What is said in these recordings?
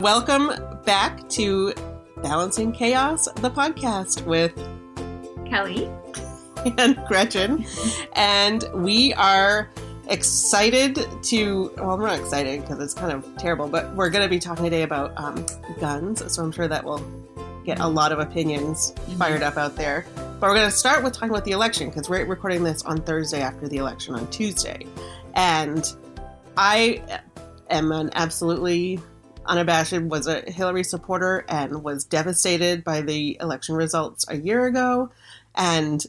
Welcome back to Balancing Chaos, the podcast with Kelly. and Gretchen. And we are excited to, well, we're not excited because it's kind of terrible, but we're going to be talking today about um, guns. So I'm sure that will get a lot of opinions fired up out there. But we're going to start with talking about the election because we're recording this on Thursday after the election on Tuesday. And I am an absolutely unabashed was a Hillary supporter and was devastated by the election results a year ago and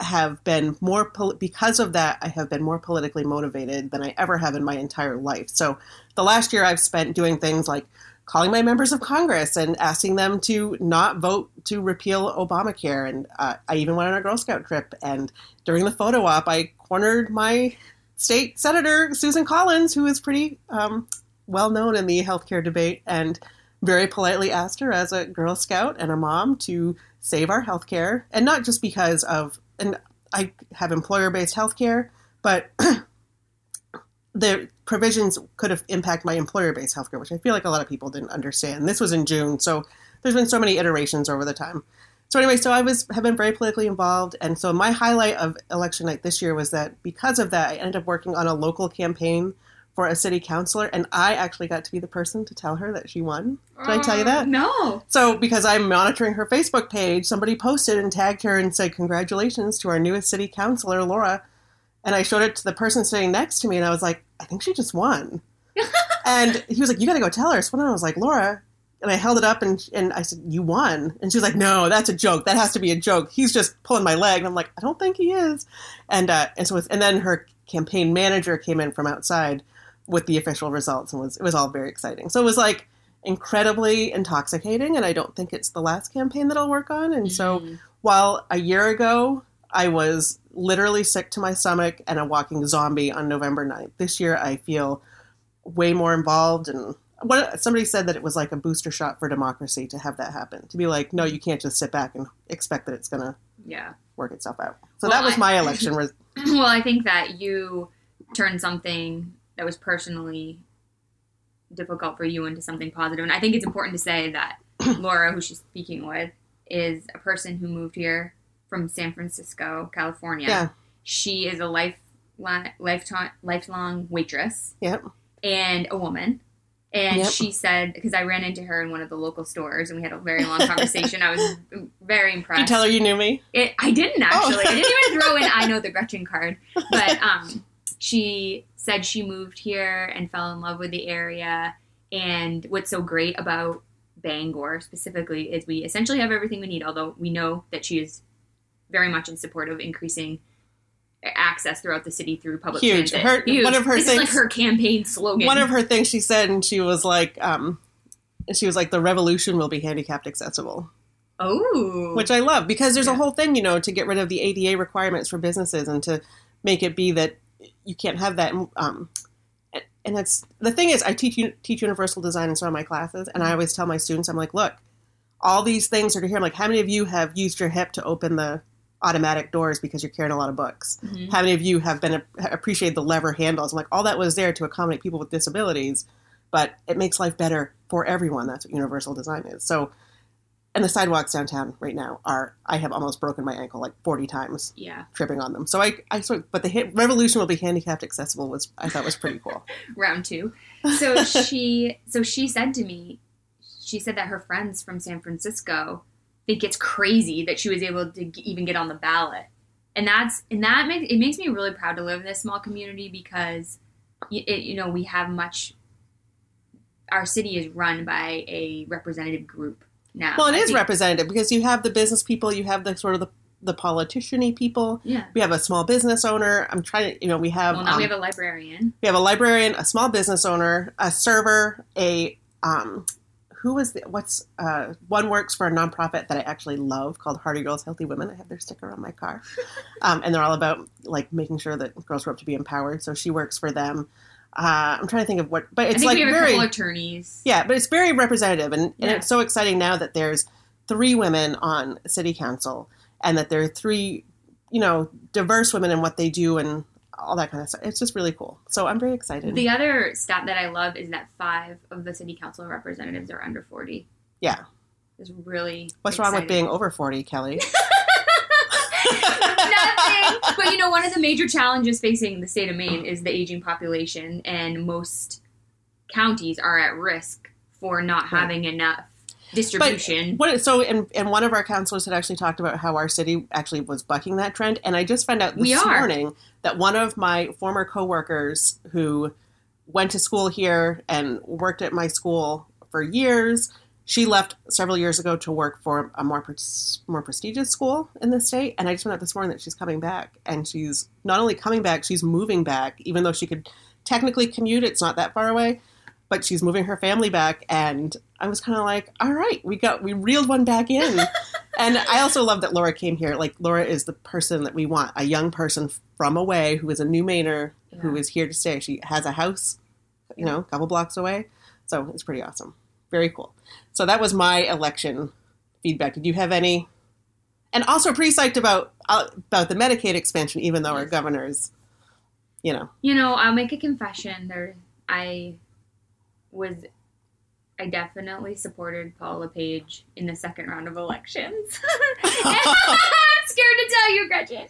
have been more pol- because of that I have been more politically motivated than I ever have in my entire life. So the last year I've spent doing things like calling my members of Congress and asking them to not vote to repeal Obamacare. And uh, I even went on a Girl Scout trip. And during the photo op, I cornered my state senator Susan Collins, who is pretty um, well known in the healthcare debate, and very politely asked her as a Girl Scout and a mom to save our healthcare, and not just because of and I have employer based healthcare, but the provisions could have impacted my employer based healthcare, which I feel like a lot of people didn't understand. This was in June, so there's been so many iterations over the time. So anyway, so I was have been very politically involved, and so my highlight of election night this year was that because of that, I ended up working on a local campaign for a city councilor, and I actually got to be the person to tell her that she won. Did I tell you that? No. So, because I'm monitoring her Facebook page, somebody posted and tagged her and said, Congratulations to our newest city councilor, Laura. And I showed it to the person sitting next to me, and I was like, I think she just won. and he was like, You got to go tell her. So then I was like, Laura. And I held it up and, and I said, You won. And she was like, No, that's a joke. That has to be a joke. He's just pulling my leg. And I'm like, I don't think he is. And, uh, and so, with, and then her campaign manager came in from outside with the official results and was it was all very exciting. So it was like incredibly intoxicating and I don't think it's the last campaign that I'll work on. And so Mm. while a year ago I was literally sick to my stomach and a walking zombie on November 9th, this year I feel way more involved and what somebody said that it was like a booster shot for democracy to have that happen. To be like, no, you can't just sit back and expect that it's going to Yeah. work itself out. So Well, that was I- my election. Well, I think that you turned something that was personally difficult for you into something positive. And I think it's important to say that Laura, who she's speaking with, is a person who moved here from San Francisco, California. Yeah. She is a life lifetime lifelong waitress Yep. and a woman. And Yep. she said, because I ran into her in one of the local stores and we had a very long conversation. I was very impressed. Did you tell her you knew me? It, I didn't Oh. actually. I didn't even throw in I know the Gretchen card. But um, she said she moved here and fell in love with the area. And what's so great about Bangor specifically is we essentially have everything we need, although we know that she is very much in support of increasing access throughout the city through public Huge. transit. Her- Huge. one of her this is like things- her campaign slogan. one of her things she said and she was like um she was like the revolution will be handicapped accessible oh, which i love because there's a whole thing you know to get rid of the ada requirements for businesses and to make it be that you can't have that um and it's the thing is i teach you teach universal design in some of my classes and i always tell my students i'm like look all these things are here i'm like how many of you have used your hip to open the automatic doors because you're carrying a lot of books Mhm. how many of you have been appreciated the lever handles? I'm like, all that was there to accommodate people with disabilities, but it makes life better for everyone. That's what universal design is. So, and the sidewalks downtown right now are, I have almost broken my ankle like 40 times yeah, tripping on them. So I, I sort of, but the hit, revolution will be handicapped accessible was, I thought was pretty cool. round two. So she, so she said to me, she said that her friends from San Francisco think it's crazy that she was able to g- even get on the ballot, and that's and that makes it makes me really proud to live in this small community because, it, you know, we have much. Our city is run by a representative group now. Well, it I is think- representative because you have the business people, you have the sort of the, the politician-y people. Yeah. We have a small business owner. I'm trying to, you know, we have Well, now we um, have a librarian. We have a librarian, a small business owner, a server, a um, who was the, what's uh, one works for a nonprofit that I actually love called Hardy Girls Healthy Women. I have their sticker on my car, um, and they're all about like making sure that girls grow up to be empowered. So she works for them. Uh, I'm trying to think of what, but I it's think like we have a very couple attorneys. yeah, but it's very representative, and, and it's so exciting now that there's three women on city council, and that there are three, you know, diverse women in what they do, and all that kind of stuff. It's just really cool. So I'm very excited. The other stat that I love is that five of the city council representatives are under 40. yeah. It's really What's wrong with being over 40, Kelly? But you know, one of the major challenges facing the state of Maine is the aging population, and most counties are at risk for not Right. having enough distribution. What, so, and, and one of our counselors had actually talked about how our city actually was bucking that trend. And I just found out this morning that one of my former coworkers who went to school here and worked at my school for years, she left several years ago to work for a more more prestigious school in the state. And I just found out this morning that she's coming back. And she's not only coming back, she's moving back, even though she could technically commute. It's not that far away. But she's moving her family back, and I was kind of like, "All right, we got we reeled one back in." and I also love that Laura came here. Like Laura is the person that we want, a young person from away who is a new Mainer who Yeah. is here to stay. She has a house, you know, a couple blocks away, so it's pretty awesome. Very cool. So that was my election feedback. Did you have any? And also pretty psyched about uh, about the Medicaid expansion, even though our Yes. governor is, you know, You know, I'll make a confession. There, I was, I definitely supported Paul LePage in the second round of elections. I'm scared to tell you, Gretchen.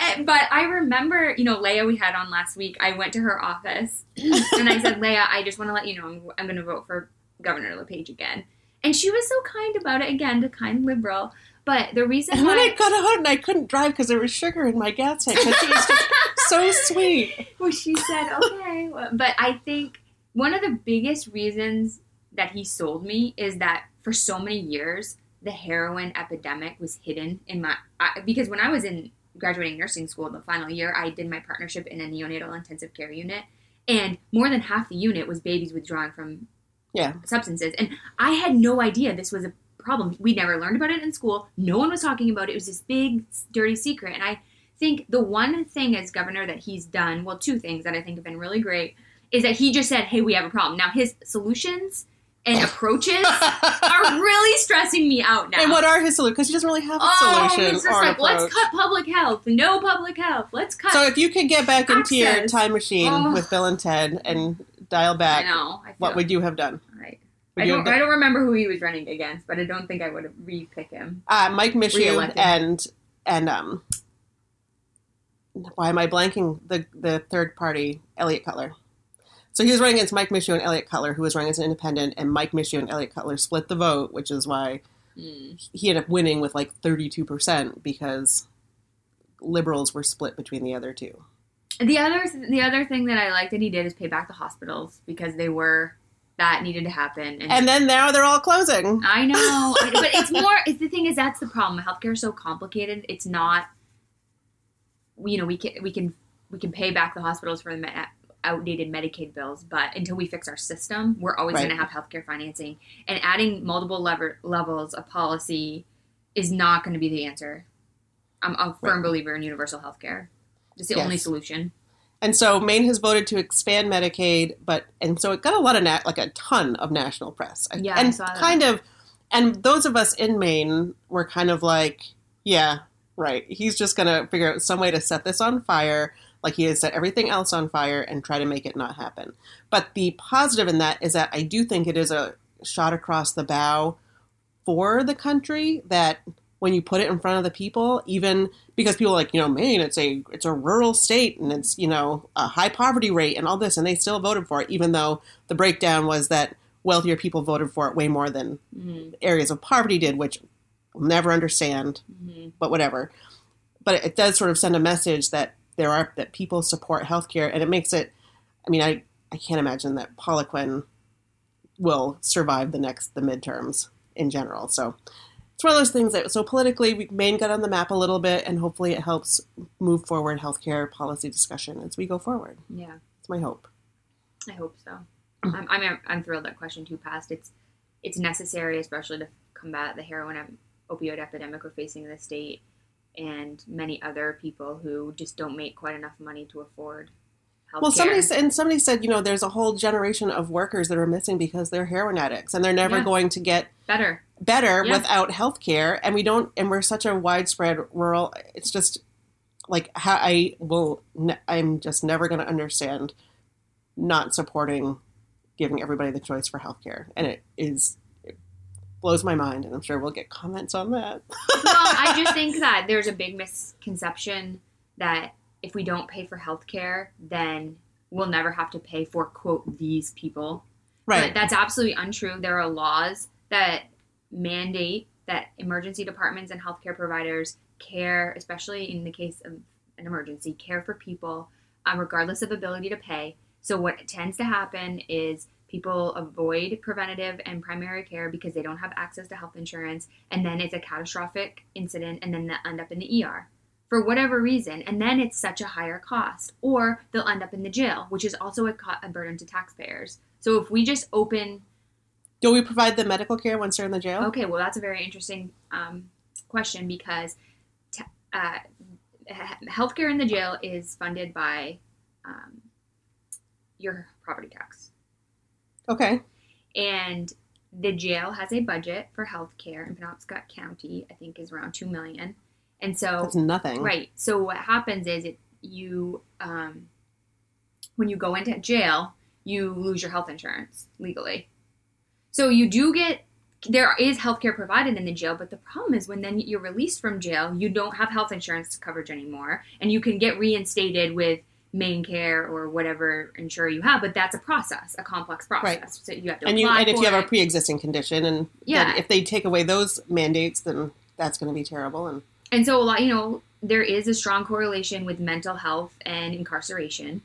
Eh, but I remember, you know, Leia we had on last week. I went to her office and I said, Leia, I just want to let you know I'm, I'm going to vote for Governor LePage again. And she was so kind about it again, the kind liberal. But the reason And when I got out and I couldn't drive because there was sugar in my gas tank, but she was just so sweet. well, she said, okay. But I think one of the biggest reasons that he sold me is that for so many years, the heroin epidemic was hidden in my. I, because when I was in graduating nursing school the final year, I did my partnership in a neonatal intensive care unit. And more than half the unit was babies withdrawing from Yeah. substances. And I had no idea this was a problem. We never learned about it in school. No one was talking about it. It was this big, dirty secret. And I think the one thing as governor that he's done, well, two things that I think have been really great, is that he just said, hey, we have a problem. Now, his solutions and approaches are really stressing me out now. and what are his solutions? Because he doesn't really have a Oh, solution he's just like, let's cut public health. No public health. Let's cut. So if you could get back into your time machine Oh. with Bill and Ted and dial I back, know. I what would you have done? right. Would I don't, I don't remember who he was running against, but I don't think I would have re-pick him. uh, Mike Michaud and and um, why am I blanking the the third party Eliot Cutler? So he was running against Mike Michaud and Eliot Cutler, who was running as an independent, and Mike Michaud and Eliot Cutler split the vote, which is why Mm. he ended up winning with like thirty two percent because liberals were split between the other two. The other the other thing that I like that he did is pay back the hospitals because they were that needed to happen. And, And then now they're all closing. I know, but it's more. It's the thing is that's the problem. Healthcare is so complicated. It's not. You know, we can we can we can pay back the hospitals for the outdated Medicaid bills, but until we fix our system, we're always Right. going to have healthcare financing. And adding multiple lever, levels of policy is not going to be the answer. I'm a firm Right. believer in universal healthcare. It's the Yes. only solution. And so Maine has voted to expand Medicaid, but and so it got a lot of nat, like a ton of national press. Yeah, I and kind of, and those of us in Maine were kind of like, yeah, right. He's just gonna figure out some way to set this on fire, like he has set everything else on fire, and try to make it not happen. But the positive in that is that I do think it is a shot across the bow for the country that when you put it in front of the people, even because people are like, you know, Maine, it's a it's a rural state and it's, you know, a high poverty rate and all this, and they still voted for it, even though the breakdown was that wealthier people voted for it way more than Mm-hmm. areas of poverty did, which we'll never understand, Mm-hmm. but whatever. But it, it does sort of send a message that there are that people support healthcare, and it makes it. I mean, I I can't imagine that Poliquin will survive the next the midterms in general. So it's one of those things that so politically we Maine got on the map a little bit, and hopefully it helps move forward healthcare policy discussion as we go forward. Yeah. It's my hope. I hope so. I'm, I'm, I'm thrilled that question two passed. It's it's necessary, especially to combat the heroin ep- opioid epidemic we're facing in the state, and many other people who just don't make quite enough money to afford health Well, somebody said, and somebody said, you know, there's a whole generation of workers that are missing because they're heroin addicts, and they're never Yeah. going to get better. better Yeah. without health care. And we don't, and we're such a widespread rural. It's just like how I will. I'm just never going to understand not supporting giving everybody the choice for healthcare, and it is it blows my mind, and I'm sure we'll get comments on that. well, I just think that there's a big misconception that if we don't pay for healthcare, then we'll never have to pay for quote these people. right. But that's absolutely untrue. There are laws that mandate that emergency departments and healthcare providers care, especially in the case of an emergency, care for people um, regardless of ability to pay. So what tends to happen is people avoid preventative and primary care because they don't have access to health insurance, and then it's a catastrophic incident, and then they end up in the ER for whatever reason, and then it's such a higher cost, or they'll end up in the jail, which is also a, co- a burden to taxpayers. So if we just open Do we provide the medical care once they're in the jail? Okay, well, that's a very interesting um, question because t- uh, healthcare in the jail is funded by um, your property tax. Okay. And the jail has a budget for healthcare in Penobscot County, I think is around 2 million. And so That's nothing. Right. So what happens is it you um, when you go into jail, you lose your health insurance legally. So you do get there is healthcare provided in the jail, but the problem is when then you're released from jail, you don't have health insurance coverage anymore, and you can get reinstated with MaineCare or whatever insurer you have. But that's a process, a complex process. Right. So you have to And you and if you have a pre-existing condition, and Yeah. if they take away those mandates, then that's going to be terrible. And And so a lot, you know, there is a strong correlation with mental health and incarceration,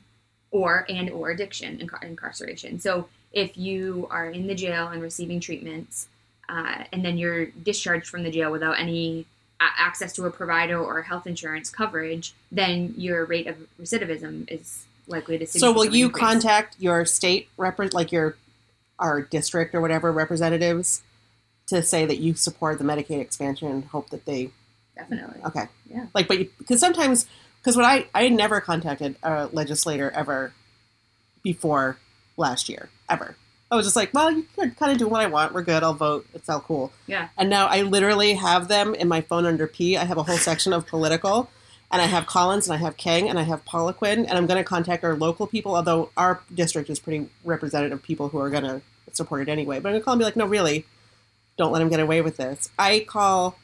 or and or addiction and incar- incarceration. So if you are in the jail and receiving treatments, uh, and then you're discharged from the jail without any a- access to a provider or health insurance coverage, then your rate of recidivism is likely to. so, will you increase. contact your state rep, like your our district or whatever representatives, to say that you support the Medicaid expansion and hope that they Definitely. okay, Yeah. like, but because sometimes because what I I never contacted a legislator ever before last year ever. I was just like, well, you could kind of do what I want. We're good. I'll vote. It's all cool. Yeah. And now I literally have them in my phone under P. I have a whole section of political, and I have Collins, and I have King, and I have Poliquin, and I'm going to contact our local people. Although our district is pretty representative of people who are going to support it anyway. But I'm going to call and be like, no, really, don't let him get away with this. I call,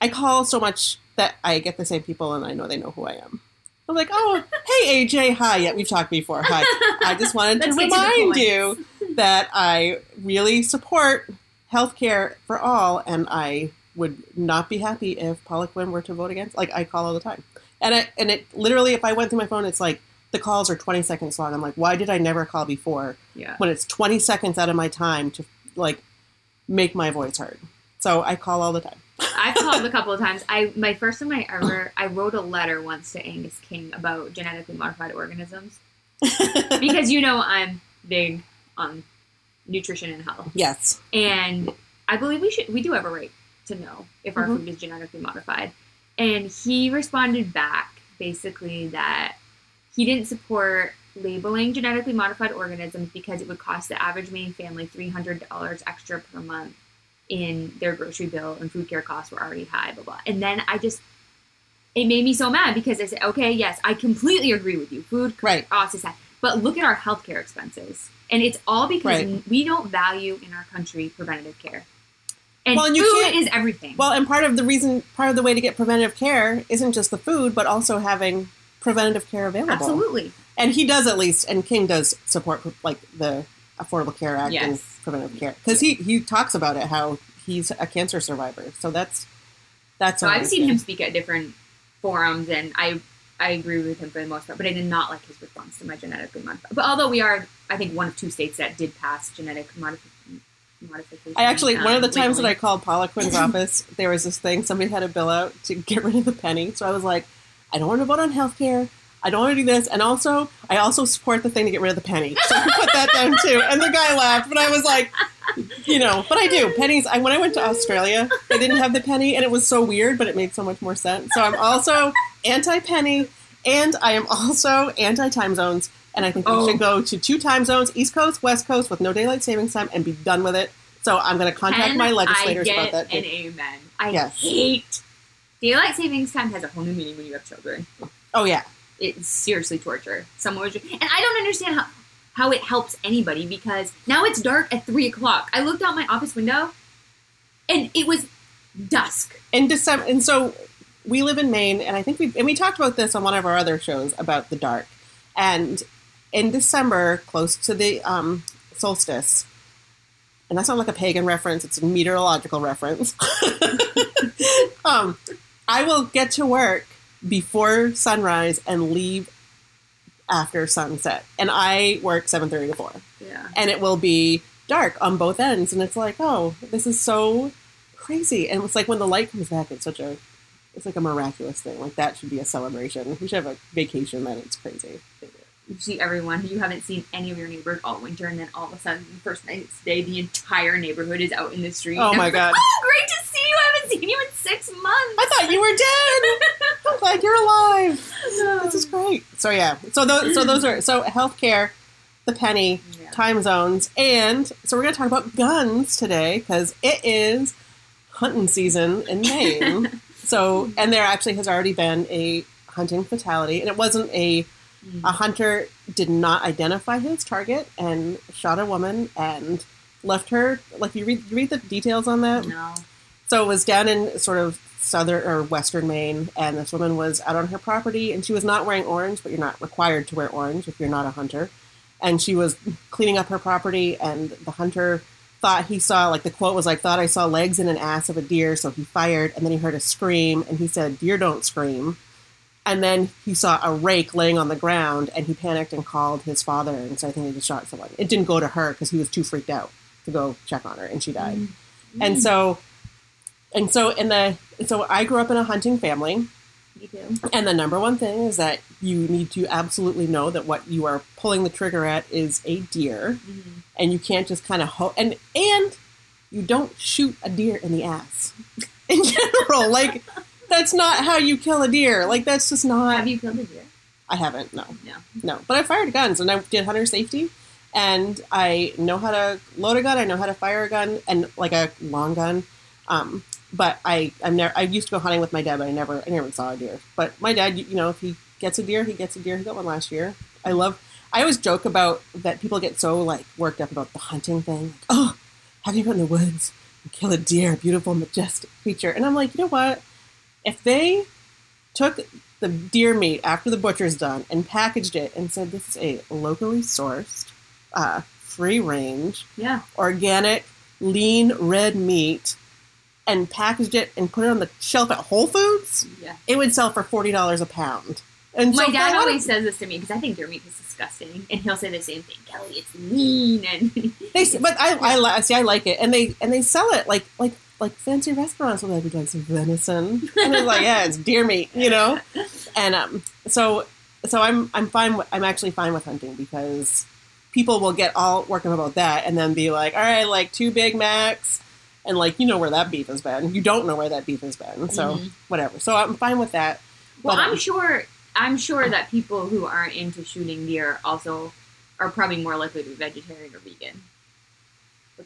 I call so much that I get the same people, and I know they know who I am. I'm like, oh, hey AJ, hi. Yeah, we've talked before. Hi. I just wanted to remind you that I really support healthcare for all, and I would not be happy if Poliquin were to vote against. Like I call all the time, and I and it literally, if I went through my phone, it's like the calls are 20 seconds long. I'm like, why did I never call before? Yeah. When it's 20 seconds out of my time to like make my voice heard. So I call all the time. I've called a couple of times. I my first time I ever I wrote a letter once to Angus King about genetically modified organisms because you know I'm big on nutrition and health, yes. and I believe we should we do have a right to know if our Mhm. food is genetically modified. And he responded back basically that he didn't support labeling genetically modified organisms because it would cost the average Maine family three hundred dollars extra per month in their grocery bill and food care costs were already high, blah blah. And then I just it made me so mad because I said, okay, yes, I completely agree with you. Food Right. costs is high, but look at our healthcare expenses, and it's all because Right. we don't value in our country preventative care. And, Well, and food is everything. Well, and part of the reason, part of the way to get preventative care isn't just the food, but also having preventative care available. Absolutely. And he does at least, and King does support like the Affordable Care Act and Yes. preventative care because he he talks about it how he's a cancer survivor. So that's that's. So I've seen him speak at different forums, and I I agree with him for the most part. But I did not like his response to my genetically modified. But although we are, I think one of two states that did pass genetic modifi- modification. I actually one of the um, times that I called Poliquin's office, there was this thing somebody had a bill out to get rid of the penny. So I was like, I don't want to vote on healthcare. I don't want to do this, and also I also support the thing to get rid of the penny. So I put that down too. And the guy laughed, but I was like, you know, but I do pennies. I when I went to Australia, they didn't have the penny, and it was so weird, but it made so much more sense. So I'm also anti penny, and I am also anti time zones. And I think we Oh. should go to two time zones: East Coast, West Coast, with no daylight savings time, and be done with it. So I'm going to contact Can my legislators I get about that. An amen. I Yes. hate daylight savings time has a whole new meaning when you have children. Oh yeah, It's seriously torture. Someone was, and I don't understand how how it helps anybody because now it's dark at three o'clock. I looked out my office window, and it was dusk. in December, and so we live in Maine, and I think we and we talked about this on one of our other shows about the dark, and in December, close to the um, solstice, and that's not like a pagan reference; it's a meteorological reference. um, I will get to work before sunrise and leave after sunset, and I work seven thirty to four. Yeah. and it will be dark on both ends and it's like oh this is so crazy. And it's like when the light comes back it's such a it's like a miraculous thing. Like that should be a celebration. We should have a vacation then. It's crazy You see everyone. You haven't seen any of your neighbors all winter, and then all of a sudden, the first night's day, the entire neighborhood is out in the street. oh And my god like, Oh, great to see you! I haven't seen you in six months. i thought you were dead i'm glad you're alive this is great so yeah so those so those are so healthcare the penny Yeah. time zones and so we're going to talk about guns today because it is hunting season in maine so and there actually has already been a hunting fatality and it wasn't a Mm. a hunter did not identify his target and shot a woman and left her like you read you read the details on that No. so it was down in sort of southern or western Maine, and this woman was out on her property, and she was not wearing orange, but you're not required to wear orange if you're not a hunter. And she was cleaning up her property, and the hunter thought he saw, like the quote was like, "Thought I saw legs and an ass of a deer," so he fired, and then he heard a scream, and he said, "Deer don't scream." And then he saw a rake laying on the ground, and he panicked and called his father, and so I think he just shot someone. It didn't go to her because he was too freaked out to go check on her, and she died. And so, and so in the so I grew up in a hunting family, Me too. and the number one thing is that you need to absolutely know that what you are pulling the trigger at is a deer, Mhm. and you can't just kind of ho- and and you don't shoot a deer in the ass in general. like that's not how you kill a deer. Like that's just not. Have you killed a deer? I haven't. No. No. No. But I fired guns and I did hunter safety and I know how to load a gun. I know how to fire a gun and like a long gun. Um, but I I'm never I used to go hunting with my dad, but I never I never saw a deer. But my dad, you, you know, if he gets a deer, he gets a deer. He got one last year. I love. I always joke about that. People get so like worked up about the hunting thing. Like, oh, have you been in the woods and kill a deer, a beautiful, majestic creature? And I'm like, you know what? If they took the deer meat after the butcher's done and packaged it and said this is a locally sourced, uh, free range, Yeah. organic, lean red meat, and packaged it and put it on the shelf at Whole Foods, Yeah. it would sell for forty dollars a pound. And My so dad always says this to me because I think deer meat is disgusting, and he'll say the same thing. Kelly, it's lean and They, but I, I see. I like it, and they and they sell it like like like fancy restaurants will have like some venison, and it's like yeah, it's deer meat, you know. And um, so so I'm I'm fine. With, I'm actually fine with hunting because people will get all worked up about that, and then be like, all right, like two Big Macs, and like you know where that beef has been. You don't know where that beef has been, so Mhm. whatever. So I'm fine with that. Well, But, I'm sure. I'm sure that people who aren't into shooting deer also are probably more likely to be vegetarian or vegan.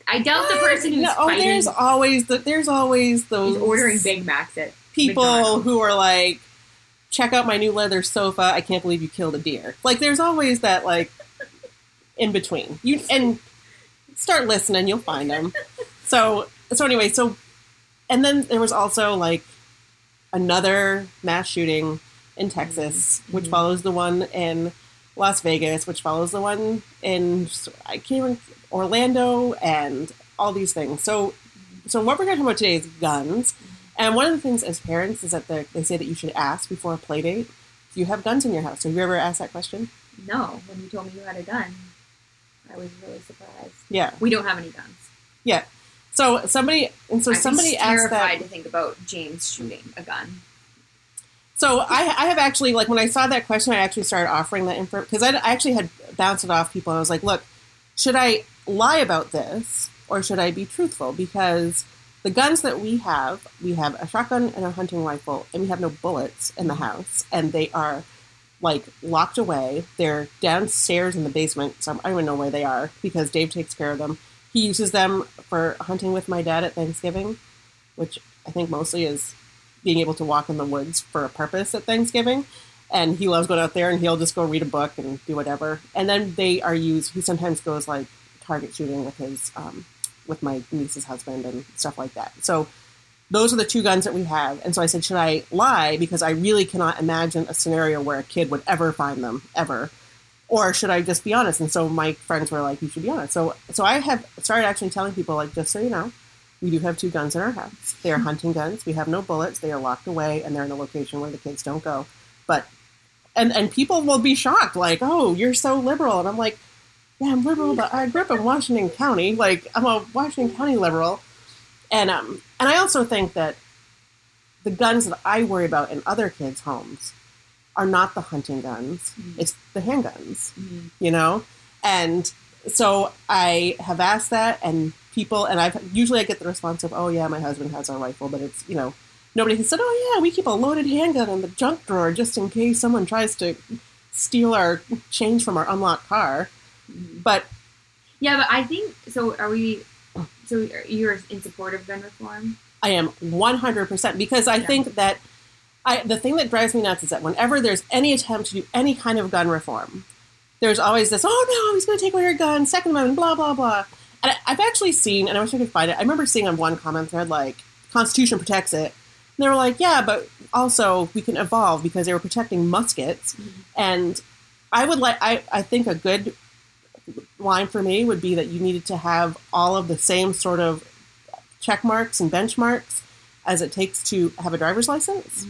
I doubt the person who's no, oh, fighting there's always the, there's always those ordering Big Macs at people McDonald's. who are like, check out my new leather sofa. I can't believe you killed a deer. Like, there's always that like in between. You and start listening, you'll find them. So so anyway, so and then there was also like another mass shooting in Texas, which Mhm. follows the one in Las Vegas, which follows the one in I can't even Orlando, and all these things. So, so what we're going to talk about today is guns. And one of the things as parents is that they say that you should ask before a play date. Do you have guns in your house? Have you ever asked that question? No, when you told me you had a gun, I was really surprised. Yeah. We don't have any guns. Yeah. So somebody and so I'd somebody asked terrified that. to think about James shooting a gun. So I, I have actually like when I saw that question, I actually started offering that info because I, I actually had bounced it off people. I was like, look, should I lie about this or should I be truthful? Because the guns that we have, we have a shotgun and a hunting rifle, and we have no bullets in the house, and they are like locked away. They're downstairs in the basement, so I don't even know where they are because Dave takes care of them. He uses them for hunting with my dad at Thanksgiving, which I think mostly is being able to walk in the woods for a purpose at Thanksgiving. and he loves going out there and he'll just go read a book and do whatever. And then they are used. He sometimes goes like target shooting with his um, with my niece's husband and stuff like that. So those are the two guns that we have. And so I said, should I lie because I really cannot imagine a scenario where a kid would ever find them ever. Or should I just be honest? And so my friends were like, "You should be honest." So, so I have started actually telling people, like, just so you know, we do have two guns in our house. They are hunting guns. We have no bullets. They are locked away, and they're in a location where the kids don't go. But and and people will be shocked, like, "Oh, you're so liberal," and I'm like, "Yeah, I'm liberal, but I grew up in Washington County. Like, I'm a Washington County liberal." And um, and I also think that the guns that I worry about in other kids' homes are not the hunting guns; Mhm. it's the handguns Mhm. you know and so i have asked that and people and i've usually i get the response of oh yeah my husband has our rifle but it's you know nobody has said oh yeah we keep a loaded handgun in the junk drawer just in case someone tries to steal our change from our unlocked car but Yeah, but I think so. Are we? So you're in support of gun reform? i am 100% because i Yeah. think that I, the thing that drives me nuts is that whenever there's any attempt to do any kind of gun reform there's always this oh no he's going to take away your gun second amendment blah blah blah and I, i've actually seen and i wish i could find it. I remember seeing on one comment thread like constitution protects it. And they were like yeah but also we can evolve because they were protecting muskets. Mhm. and i would like I, I think a good line for me would be that you needed to have all of the same sort of check marks and benchmarks as it takes to have a driver's license.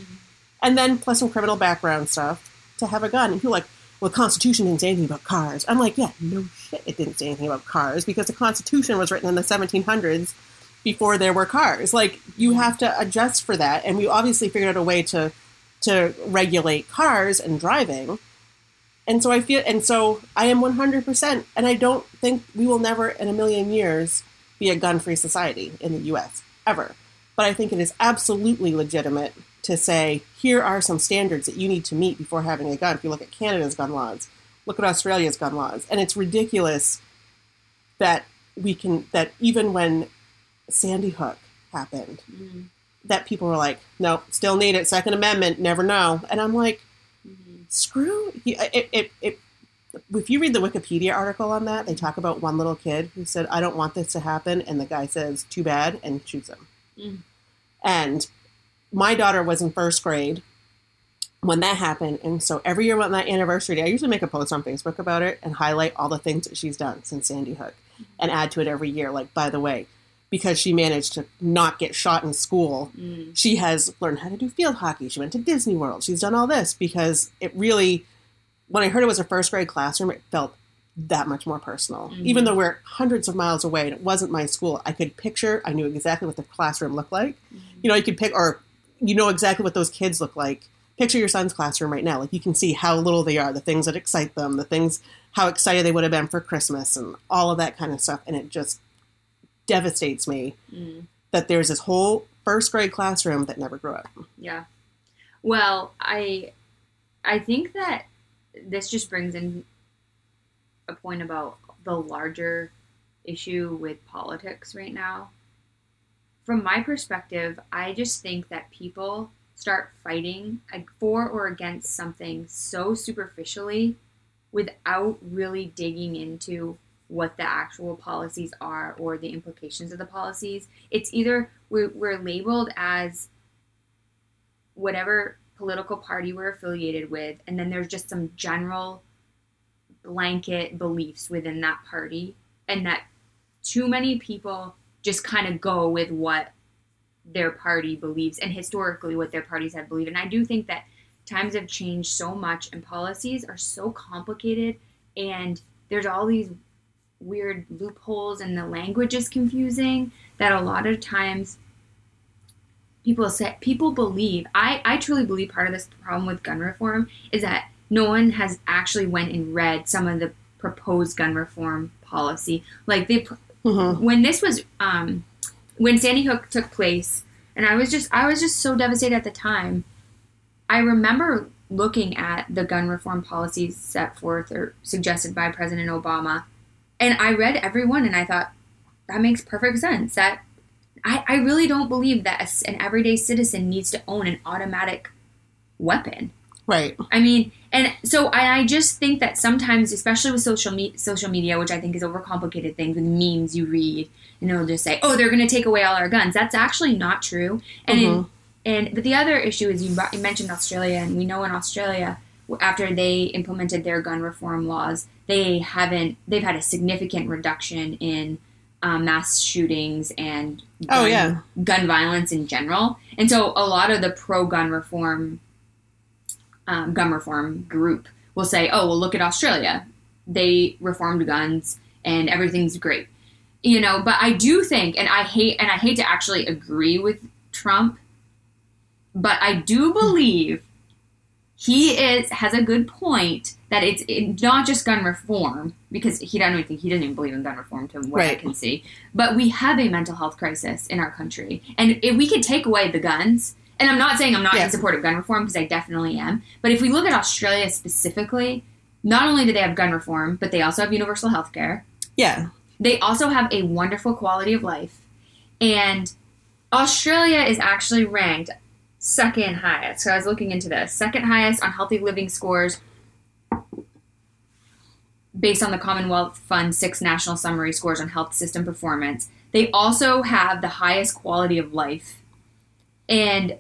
And then plus some criminal background stuff to have a gun. And people like, well, the Constitution didn't say anything about cars. I'm like, yeah, no shit, it didn't say anything about cars because the Constitution was written in the 1700s before there were cars. Like, you have to adjust for that, and we obviously figured out a way to to regulate cars and driving. And so I feel, and so I am 100%, and I don't think we will never in a million years be a gun free society in the US, ever. But I think it is absolutely legitimate to say, here are some standards that you need to meet before having a gun. If you look at Canada's gun laws, look at Australia's gun laws. And it's ridiculous that we can, that even when Sandy Hook happened, Mhm. that people were like, no, still need it, Second Amendment, never know. And I'm like, Mhm. screw it, it, it, if you read the wikipedia article on that they talk about one little kid who said i don't want this to happen and the guy says too bad and shoots him Mm. and my daughter was in first grade when that happened and so every year on that anniversary day i usually make a post on facebook about it and highlight all the things that she's done since sandy hook and add to it every year like by the way because she managed to not get shot in school Mm. she has learned how to do field hockey. She went to Disney World. She's done all this because it really, when I heard it was a first grade classroom, it felt that much more personal. Mhm. Even though we're hundreds of miles away and it wasn't my school, I could picture, I knew exactly what the classroom looked like. You know, you could pick, or you know exactly what those kids look like. Picture your son's classroom right now. Like you can see how little they are, the things that excite them, the things, how excited they would have been for Christmas and all of that kind of stuff. And it just devastates me Mm. that there's this whole first grade classroom that never grew up. Yeah. Well, I I think that this just brings in a point about the larger issue with politics right now. From my perspective, I just think that people start fighting for or against something so superficially without really digging into what the actual policies are or the implications of the policies. It's either we're, we're labeled as whatever political party we're affiliated with, and then there's just some general blanket beliefs within that party, and that too many people just kind of go with what their party believes and historically what their parties have believed. And I do think that times have changed so much and policies are so complicated and there's all these weird loopholes and the language is confusing that a lot of times people say people believe I, I truly believe part of this problem with gun reform is that no one has actually went and read some of the proposed gun reform policy like they Mm-hmm. when this was um when Sandy Hook took place and I was just I was just so devastated at the time I remember looking at the gun reform policies set forth or suggested by President Obama and I read every one and I thought that makes perfect sense that I, I really don't believe that an everyday citizen needs to own an automatic weapon Right. I mean, and so I, I just think that sometimes, especially with social me- social media, which I think is overcomplicated things with memes you read, and it'll just say, "Oh, they're going to take away all our guns." That's actually not true. And Mhm. in, and but the other issue is you, you mentioned Australia, and we know in Australia after they implemented their gun reform laws, they haven't they've had a significant reduction in um, mass shootings and gun, Oh, yeah. gun violence in general. And so a lot of the pro gun reform um, gun reform group will say, "Oh, well, look at Australia. They reformed guns, and everything's great." You know, but I do think, and I hate, and I hate to actually agree with Trump, but I do believe he is has a good point that it's it, not just gun reform because he I don't think he doesn't even believe in gun reform to what I can see, but we have a mental health crisis in our country, and if we could take away the guns. And I'm not saying I'm not Yeah. in support of gun reform because I definitely am. But if we look at Australia specifically, not only do they have gun reform, but they also have universal health care. Yeah. They also have a wonderful quality of life. And Australia is actually ranked second highest. So I was looking into this. Second highest on healthy living scores based on the Commonwealth Fund six national summary scores on health system performance. They also have the highest quality of life. And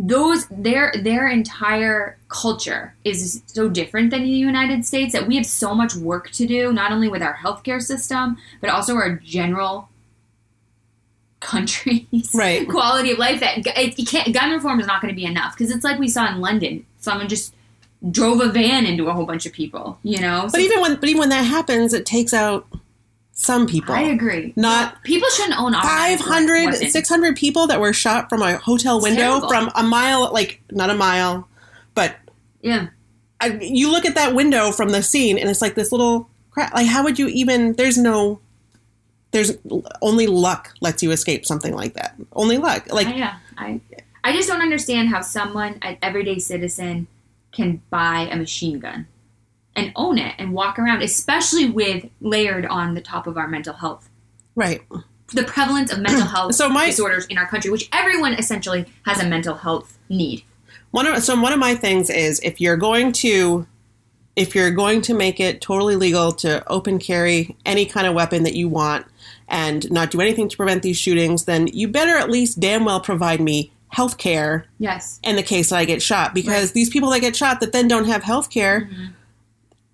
those their their entire culture is so different than the United States that we have so much work to do, not only with our healthcare system, but also our general country's Right. quality of life. That it, it can't, gun reform is not going to be enough because it's like we saw in London. Someone just drove a van into a whole bunch of people. You know, But even when but even when that happens, it takes out some people. I agree. Not people shouldn't own automatic 500, 600 people that were shot from a hotel window from a mile, like not a mile, but Yeah, I, you look at that window from the scene and it's like this little crap. Like, how would you even? There's no. There's only luck lets you escape something like that. Only luck. Like, I, yeah, I I just don't understand how someone, an everyday citizen, can buy a machine gun and own it and walk around, especially with layered on the top of our mental health. right. The prevalence of mental health So my- disorders in our country, which everyone essentially has a mental health need. One of so one of my things is if you're going to if you're going to make it totally legal to open carry any kind of weapon that you want and not do anything to prevent these shootings, then you better at least damn well provide me health care Yes. in the case that I get shot because Right. Mm-hmm. these people that get shot that then don't have health care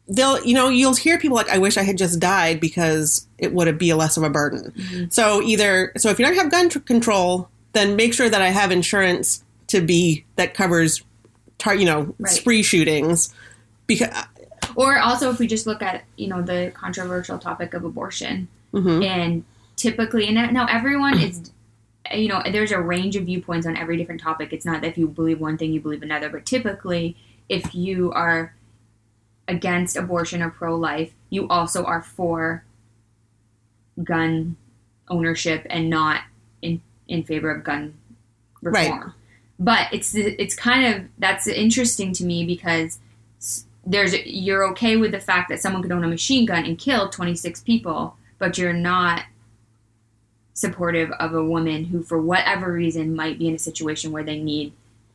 they'll you know you'll hear people like I wish I had just died because it would be a less of a burden. Mm-hmm. So either so if you don't have gun tr- control then make sure that I have insurance to be that covers tar- you know Right. spree shootings because Or also, if we just look at you know the controversial topic of abortion, mhm. and typically, and now everyone is, you know, there's a range of viewpoints on every different topic. It's not that if you believe one thing, you believe another, but typically, if you are against abortion or pro life, you also are for gun ownership and not in in favor of gun Right. reform. But it's it's kind of that's interesting to me because there's you're okay with the fact that someone could own a machine gun and kill 26 people, but you're not supportive of a woman who, for whatever reason, might be in a situation where they need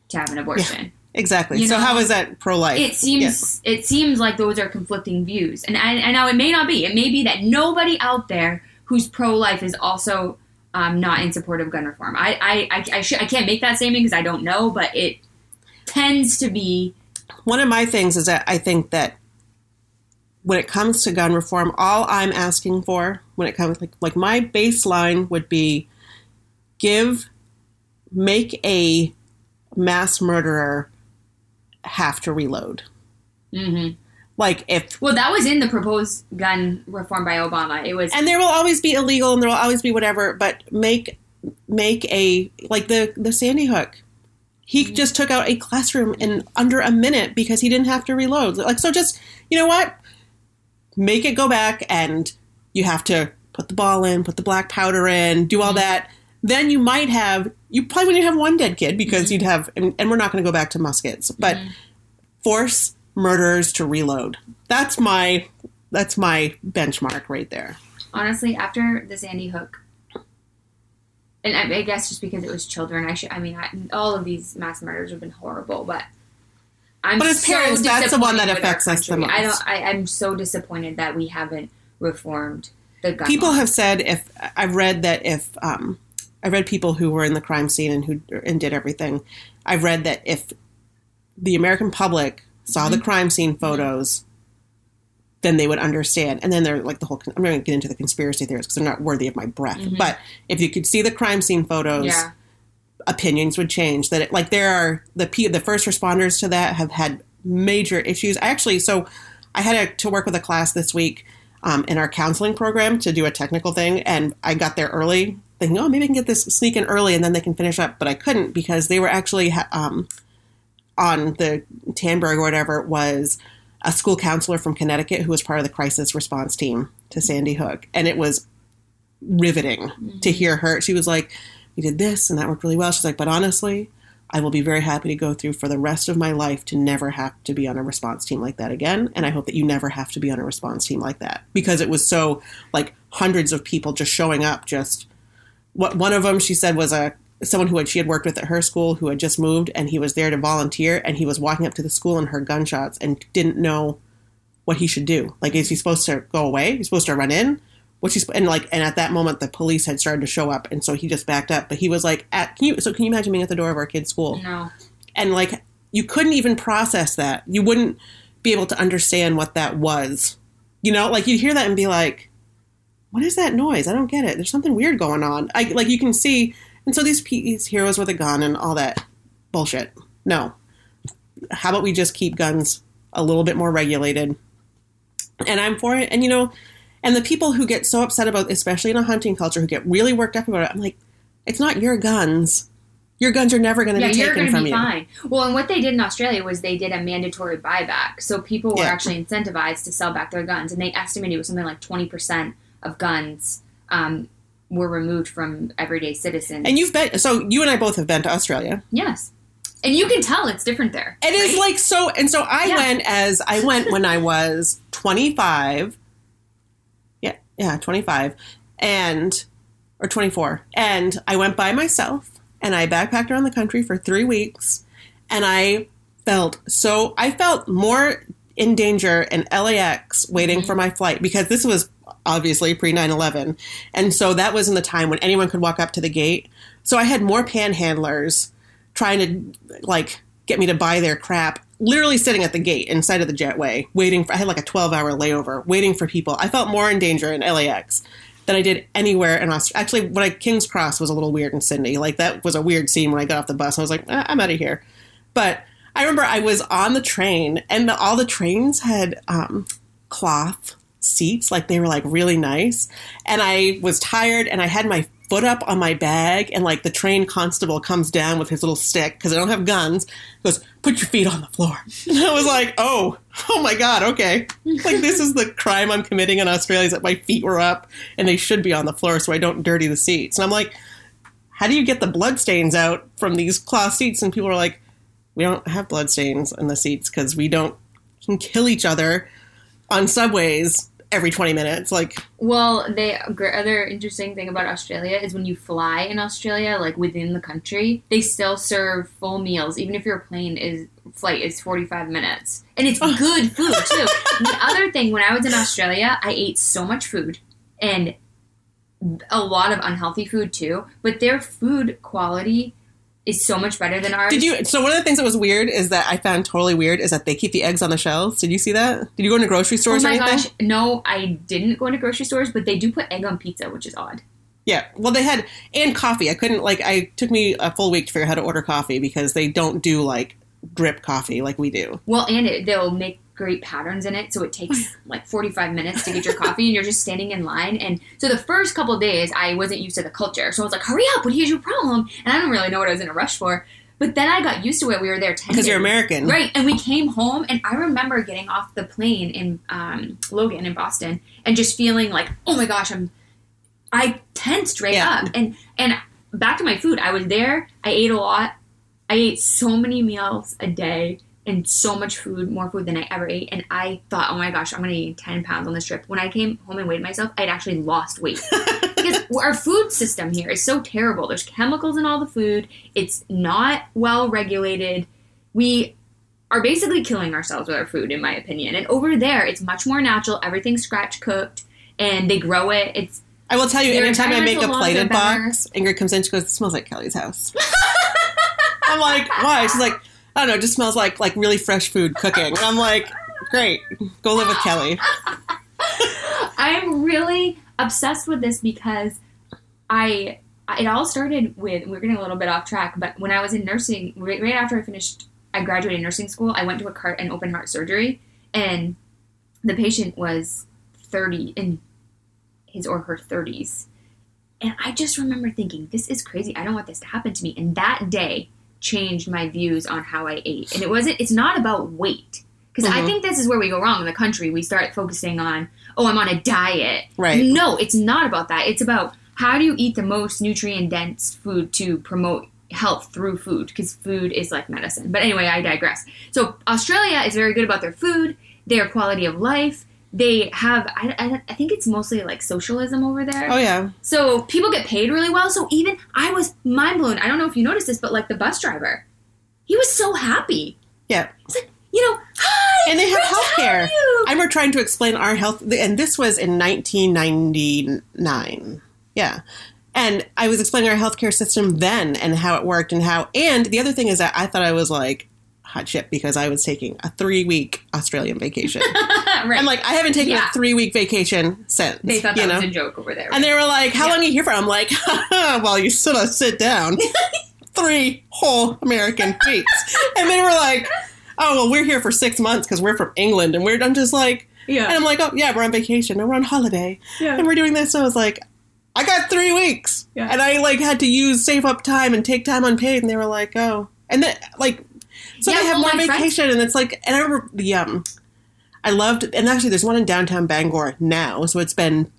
to have an abortion. Exactly. You so know, how is that pro life? It seems it seems like those are conflicting views, and I, I know it may not be. It may be that nobody out there who's pro life is also um, not in support of gun reform. I I I, I, sh- I can't make that statement because I don't know, but it tends to be one of my things is that I think that when it comes to gun reform, all I'm asking for when it comes like like my baseline would be give make a mass murderer have to reload. hmm Like if well. That was in the proposed gun reform by Obama. It was and there will always be illegal and there will always be whatever, but make make a like the the Sandy Hook. He just took out a classroom in under a minute because he didn't have to reload. Like so just you know what? Make it go back and you have to put the ball in, put the black powder in, do all that. Then you might have you probably wouldn't have one dead kid because you'd have and, and we're not going to go back to muskets, but force murderers to reload. That's my that's my benchmark right there. honestly after the Sandy Hook. And I, I guess just because it was children, I should. I mean, I, all of these mass murders have been horrible, but I'm But as so parents, that's the one that disappointed with our affects us the country. I most. don't. I, I'm so disappointed that we haven't reformed the gun. people law. have said if I've read that if um, I read people who were in the crime scene and who and did everything. I've read that if the American public saw Mm-hmm. the crime scene photos, then they would understand. And then they're like the whole. I'm not going to get into the conspiracy theories because they're not worthy of my breath. But if you could see the crime scene photos, Mm-hmm. Yeah. opinions would change. That it, like there are the P, the first responders to that have had major issues. I actually so I had a, to work with a class this week um, in our counseling program to do a technical thing, and I got there early, thinking, oh, maybe I can get this sneak in early, and then they can finish up. But I couldn't because they were actually um, on the Tandberg or whatever It was a school counselor from Connecticut who was part of the crisis response team to Sandy Hook, and it was riveting to hear her. She was like, "We did this, and that worked really well." She's like, "But honestly." I will be very happy to go through for the rest of my life to never have to be on a response team like that again. And I hope that you never have to be on a response team like that because it was so like hundreds of people just showing up. Just what one of them she said was a someone who had, she had worked with at her school who had just moved and he was there to volunteer and he was walking up to the school and heard gunshots and didn't know what he should do. Like, is he supposed to go away? He's supposed to run in? What's he? And like, and at that moment, the police had started to show up, and so he just backed up. But he was like, at can you? So can you imagine being at the door of our kid's school? No. and like you couldn't even process that you wouldn't be able to understand what that was you know like you'd hear that and be like what is that noise? I don't get it. There's something weird going on. I, like you can see and so these, these heroes with a gun and all that bullshit. No. How about we just keep guns a little bit more regulated? And i'm for it. And you know and the people who get so upset about especially in a hunting culture who get really worked up about it i'm like it's not your guns. Your guns are never going to Yeah, be taken going to from be you. fine. Well, and what they did in Australia was they did a mandatory buyback, so people were Yeah. actually incentivized to sell back their guns, and they estimated it was something like twenty percent of guns um, were removed from everyday citizens. And you've been so you and I both have been to Australia. yes, and you can tell it's different there. It is right? like so and so I Yeah. went as I went when I was 25. Yeah, yeah, 25 and or 24. And I went by myself and I backpacked around the country for 3 weeks and I felt so I felt more in danger in LAX waiting for my flight because this was obviously pre 9/11 and so that was in the time when anyone could walk up to the gate. So I had more panhandlers trying to like get me to buy their crap literally sitting at the gate inside of the jetway waiting for i had like a 12 hour layover waiting for people. I felt more in danger in lax than i did anywhere in australia actually when i king's cross was a little weird in sydney. Like that was a weird scene when i got off the bus. I was like ah, i'm out of here. But i remember i was on the train and the, all the trains had um, cloth seats like they were like really nice. And i was tired and i had my foot up on my bag and like the train constable comes down with his little stick because i don't have guns goes put your feet on the floor. And i was like oh oh my god okay. Like this is the crime i'm committing in australia is that my feet were up and they should be on the floor so i don't dirty the seats. And i'm like how do you get the blood stains out from these cloth seats? And people are like we don't have blood stains in the seats because we don't can kill each other on subways every 20 minutes like Well, the other interesting thing about Australia is when you fly in Australia, like within the country, they still serve full meals, even if your plane is flight is forty five minutes, and it's good food too. the other thing, when I was in Australia, I ate so much food and a lot of unhealthy food too, but their food quality is so much better than ours. Did you? So one of the things that was weird is that I found totally weird is that they keep the eggs on the shelves. Did you see that? Did you go into grocery Oh stores or my anything? gosh! No, I didn't go into grocery stores, but they do put egg on pizza, which is odd. Yeah. Well, they had and coffee. I couldn't like. I took me a full week to figure out how to order coffee because they don't do like drip coffee like we do. Well, and it, they'll make great patterns in it, so it takes like 45 minutes to get your coffee, and you're just standing in line. And so the first couple days, I wasn't used to the culture, so I was like, "Hurry up! What is your problem?" And I don't really know what I was in a rush for. But then I got used to it. We were there 10 Because you're. American. Right, and we came home, and I remember getting off the plane in um, Logan in Boston, and just feeling like, oh my gosh, I'm, I tensed right Yeah. up, and and back to my food. I was there. I ate a lot. I ate so many meals a day and so much food, more food than I ever ate. And I thought, oh my gosh, I'm gonna eat 10 pounds on this trip. When I came home and weighed myself, I'd actually lost weight because our food system here is so terrible. There's chemicals in all the food. It's not well regulated. We are basically killing ourselves with our food, in my opinion. And over there, it's much more natural. Everything's scratch cooked, and they grow it. It's I will tell you, anytime I make a plated box, Ingrid comes in, she goes, "It smells like Kelly's house." I'm like, "Why?" She's like, "I don't know. It just smells like like really fresh food cooking." And I'm like, "Great, go live with Kelly." I'm really obsessed with this because I it all started with we're getting a little bit off track, but when I was in nursing, right, right after I finished, I graduated nursing school. I went to a cart an open heart surgery, and the patient was 30 in his or her 30s, and I just remember thinking, this is crazy. I don't want this to happen to me. And that day changed my views on how I ate, and it wasn't. It's not about weight. Because I Mhm. think this is where we go wrong in the country. We start focusing on, oh, I'm on a diet. Right. No, it's not about that. It's about how do you eat the most nutrient dense food to promote health through food because food is like medicine. But anyway, I digress. So Australia is very good about their food, their quality of life. They have, I, I, I think it's mostly like socialism over there. Oh yeah, So people get paid really well. So even I was mind blown. I don't know if you noticed this, but like the bus driver, he was so happy. yeah. It's like, you know, hi, And they have great to healthcare. have you. I remember trying to explain our health, and this was in 1999. Yeah. And I was explaining our healthcare system then and how it worked and how. And the other thing is that I thought I was like hot shit because I was taking a three week Australian vacation. right. I'm like, I haven't taken Yeah. a three week vacation since. they thought you that know? was a joke over there. And they were like, "How Yeah. long are you here for?" I'm like, "Well, you sort of sit down, three whole American weeks." And they were like, "Oh, well, we're here for six months because we're from England." And we're I'm just like, yeah. and. I'm like, "Oh, yeah, we're on vacation and we're on holiday Yeah. and we're doing this." So I was like, "I got three weeks," Yeah. and I like had to use save up time and take time unpaid. And they were like, "Oh," and then like, so Yeah, they have well, more my friends- vacation, and it's like, and I remember the um. I loved, and actually, there's one in downtown Bangor now, so it's been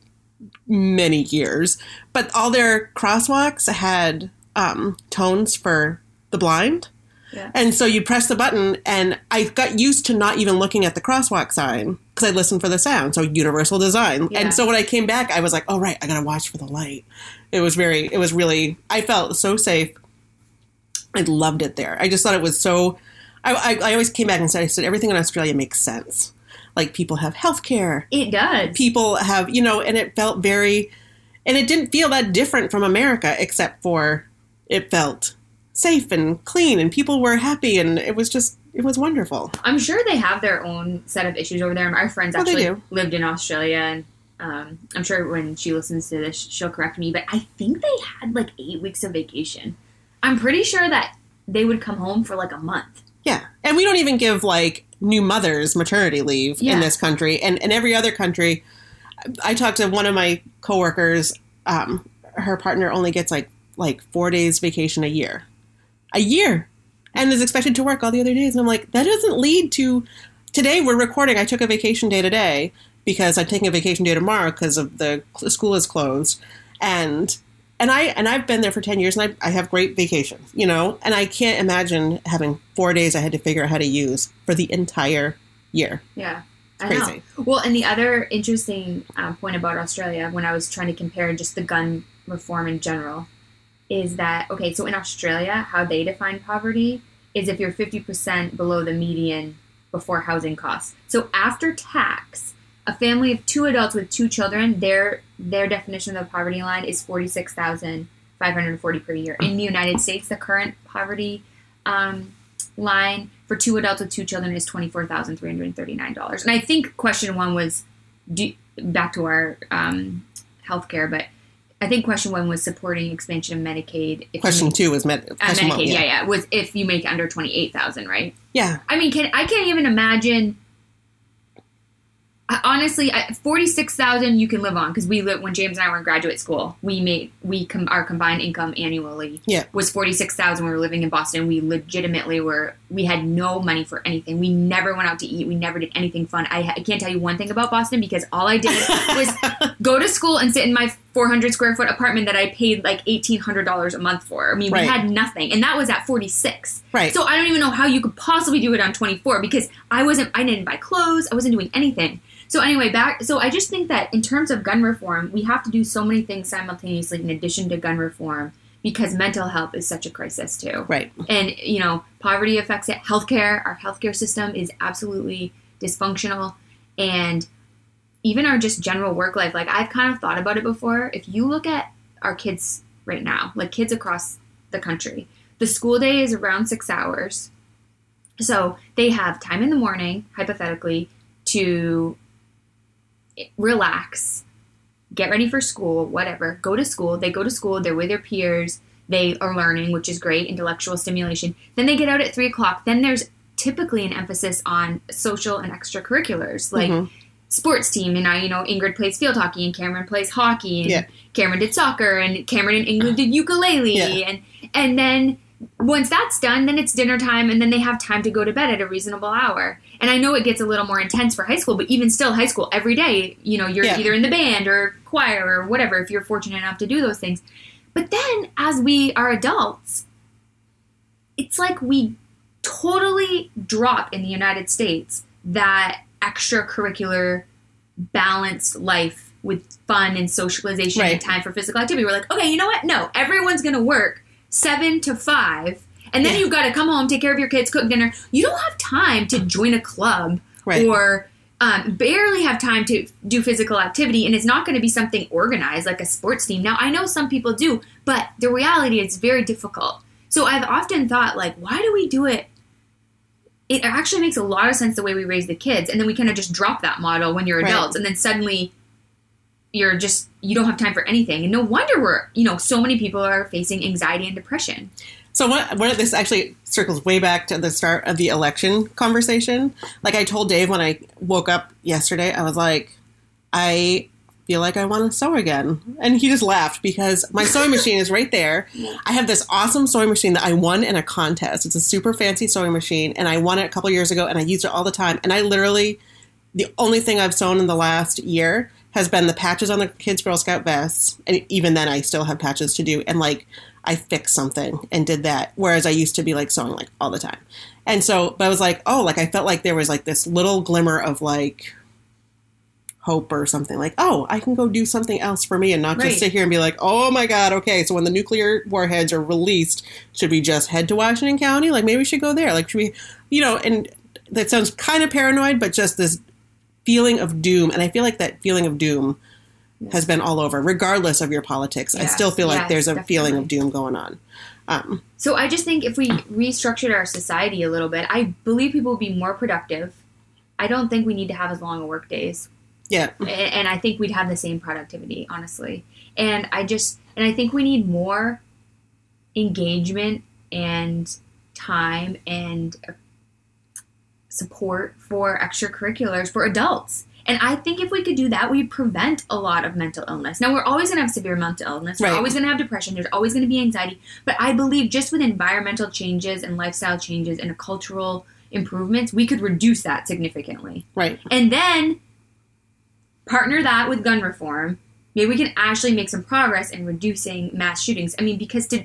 many years. But all their crosswalks had um, tones for the blind, Yeah. and so you press the button, and I got used to not even looking at the crosswalk sign because I listened for the sound. So universal design, Yeah. and so when I came back, I was like, "Oh right, I gotta watch for the light." It was very, it was really, I felt so safe. I loved it there. I just thought it was so. I, I, I always came back and said, I said everything in Australia makes sense. Like people have health care, It does. people have, you know, and it felt very, and it didn't feel that different from America, except for it felt safe and clean, and people were happy, and it was just, it was wonderful. I'm sure they have their own set of issues over there. Our friends actually do. lived in Australia, and um, I'm sure when she listens to this, she'll correct me. But I think they had like eight weeks of vacation. I'm pretty sure that they would come home for like a month. Yeah, and we don't even give like new mothers maternity leave Yeah. in this country, and in every other country. I talked to one of my coworkers. Um, her partner only gets like like four days vacation a year, a year, and is expected to work all the other days. And I'm like, that doesn't lead to. Today we're recording. I took a vacation day today because I'm taking a vacation day tomorrow because of the the school is closed, and and I and I've been there for ten years, and I, I have great vacations, you know. And I can't imagine having four days I had to figure out how to use for the entire year. Yeah. I Crazy. know. Well, and the other interesting uh, point about Australia, when I was trying to compare just the gun reform in general, is that okay? So in Australia, how they define poverty is if you're 50% below the median before housing costs. So after tax, a family of two adults with two children, their their definition of the poverty line is 46,540 per year. In the United States, the current poverty um, line for two adults with two children is twenty four thousand three hundred thirty nine dollars. And I think question one was do, back to our um, healthcare, but I think question one was supporting expansion of Medicaid. If Question make, two was med- uh, Medicaid, one, yeah. yeah, was if you make under twenty eight thousand, right? yeah, I mean, can I can't even imagine. Honestly, forty six thousand you can live on because we live when James and I were in graduate school. We made we com- our combined income annually Yeah. was forty six thousand. We were living in Boston. We legitimately were we had no money for anything. We never went out to eat. We never did anything fun. I, I can't tell you one thing about Boston because all I did was go to school and sit in my four hundred square foot apartment that I paid like eighteen hundred dollars a month for. I mean, Right. we had nothing, and that was at forty six. right. So I don't even know how you could possibly do it on 24 because I wasn't I didn't buy clothes, I wasn't doing anything. So anyway, back so I just think that in terms of gun reform, we have to do so many things simultaneously in addition to gun reform because mental health is such a crisis too. Right. And you know, poverty affects it. Healthcare, our healthcare system is absolutely dysfunctional, and even our just general work life. Like I've kind of thought about it before. If you look at our kids right now, like kids across the country, the school day is around six hours. So they have time in the morning, hypothetically, to relax, get ready for school, whatever, go to school. They go to school, they're with their peers, they are learning, which is great, intellectual stimulation. Then they get out at three o'clock. Then there's typically an emphasis on social and extracurriculars, like Mhm. sports team. And now, you know, Ingrid plays field hockey and Cameron plays hockey and Yeah. Cameron did soccer and Cameron and Ingrid did ukulele. Yeah. And, and then once that's done, then it's dinner time and then they have time to go to bed at a reasonable hour. And I know it gets a little more intense for high school, but even still, high school, every day, you know, you're Yeah. either in the band or choir or whatever if you're fortunate enough to do those things. But then as we are adults, it's like we totally drop in the United States that extracurricular balanced life with fun and socialization and time for physical activity. We're like, okay, you know what? No, everyone's going to work seven to five. And then Yeah. you've got to come home, take care of your kids, cook dinner. You don't have time to join a club Right. or um, barely have time to do physical activity. And it's not going to be something organized like a sports team. Now, I know some people do, but the reality is very difficult. So I've often thought, like, why do we do it? It actually makes a lot of sense the way we raise the kids, and then we kind of just drop that model when you're Right. adults, and then suddenly you're just you don't have time for anything, and no wonder we're you know so many people are facing anxiety and depression. So what, what this actually circles way back to the start of the election conversation. Like I told Dave when I woke up yesterday, I was like, I feel like I want to sew again. And he just laughed because my sewing machine is right there. I have this awesome sewing machine that I won in a contest. It's a super fancy sewing machine and I won it a couple years ago and I used it all the time. And I literally the only thing I've sewn in the last year has been the patches on the kids' Girl Scout vests, and even then, I still have patches to do. And like, I fixed something and did that, whereas I used to be like sewing like all the time. And so, but I was like, oh, like I felt like there was like this little glimmer of like hope or something. Like, oh, I can go do something else for me and not Right. just sit here and be like, oh my god, okay. So when the nuclear warheads are released, should we just head to Washington County? Like maybe we should go there. Like should we, you know? And that sounds kind of paranoid, but just this feeling of doom. And I feel like that feeling of doom has been all over, regardless of your politics. I still feel like yes, there's a feeling of doom going on. Um, So I just think if we restructured our society a little bit, I believe people would be more productive. I don't think we need to have as long a work days. yeah, A- and I think we'd have the same productivity, honestly. And I just, and I think we need more engagement and time and support for extracurriculars for adults. And I think if we could do that, we'd prevent a lot of mental illness. Now, we're always going to have severe mental illness. Right. We're always going to have depression. There's always going to be anxiety. But I believe just with environmental changes and lifestyle changes and cultural improvements, we could reduce that significantly right. and then partner that with gun reform maybe we can actually make some progress in reducing mass shootings i mean because to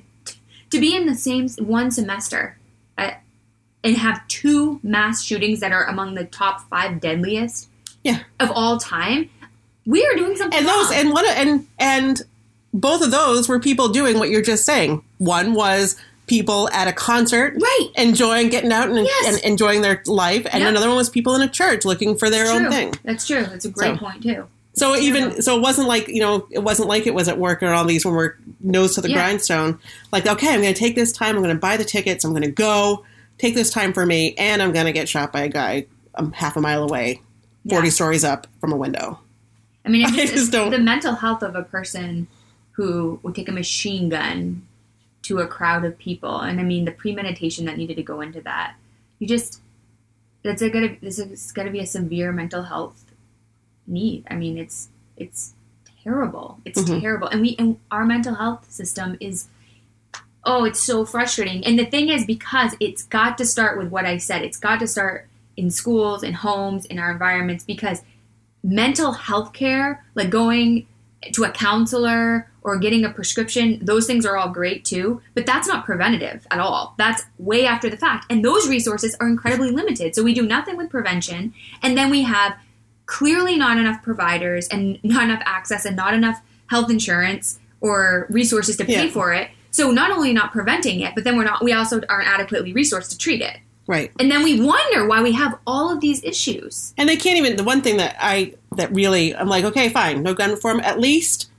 to be in the same one semester uh, and have two mass shootings that are among the top five deadliest Yeah. of all time we are doing something And those, wrong. and what, and and both of those were people doing what you're just saying. One was people at a concert, right enjoying getting out and, Yes. and enjoying their life, and Yep. another one was people in a church looking for their own thing. that's true that's a great So- point too So even so, it wasn't like you know, it wasn't like it was at work or all these when we're nose to the Yeah. grindstone. Like, okay, I'm going to take this time. I'm going to buy the tickets. I'm going to go take this time for me, and I'm going to get shot by a guy um, half a mile away, forty Yeah. stories up from a window. I mean, I just it's don't- the mental health of a person who would take a machine gun to a crowd of people, and I mean the premeditation that needed to go into that. You just that's a gonna this is gonna be a severe mental health need. I mean, it's it's terrible. It's Mhm. terrible, and we and our mental health system is. Oh, it's so frustrating. And the thing is, because it's got to start with what I said, it's got to start in schools, in homes, in our environments, because mental health care, like going to a counselor or getting a prescription, those things are all great too, but that's not preventative at all. That's way after the fact. And those resources are incredibly limited. So we do nothing with prevention. And then we have clearly not enough providers and not enough access and not enough health insurance or resources to pay Yeah. for it. So not only not preventing it, but then we're not. We also aren't adequately resourced to treat it, Right. and then we wonder why we have all of these issues. And they can't even. The one thing that I that really I'm like, okay, fine, no gun reform. At least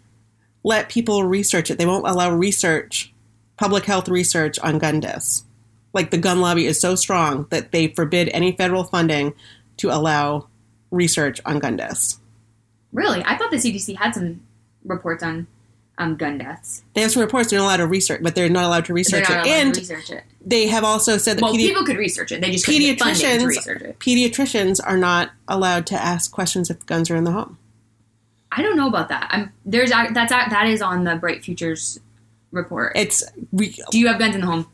let people research it. They won't allow research, public health research on gun deaths. Like the gun lobby is so strong that they forbid any federal funding to allow research on gun deaths. Really, I thought the CDC had some reports on um, gun deaths. They have some reports they're not allowed to research, but they're not allowed to research it. And research it. they have also said that Well, pedi- people could research it. They just couldn't get to pediatricians research it. pediatricians are not allowed to ask questions if guns are in the home. I don't know about that. I'm there's that's that is on the Bright Futures report. It's we Do you have guns in the home?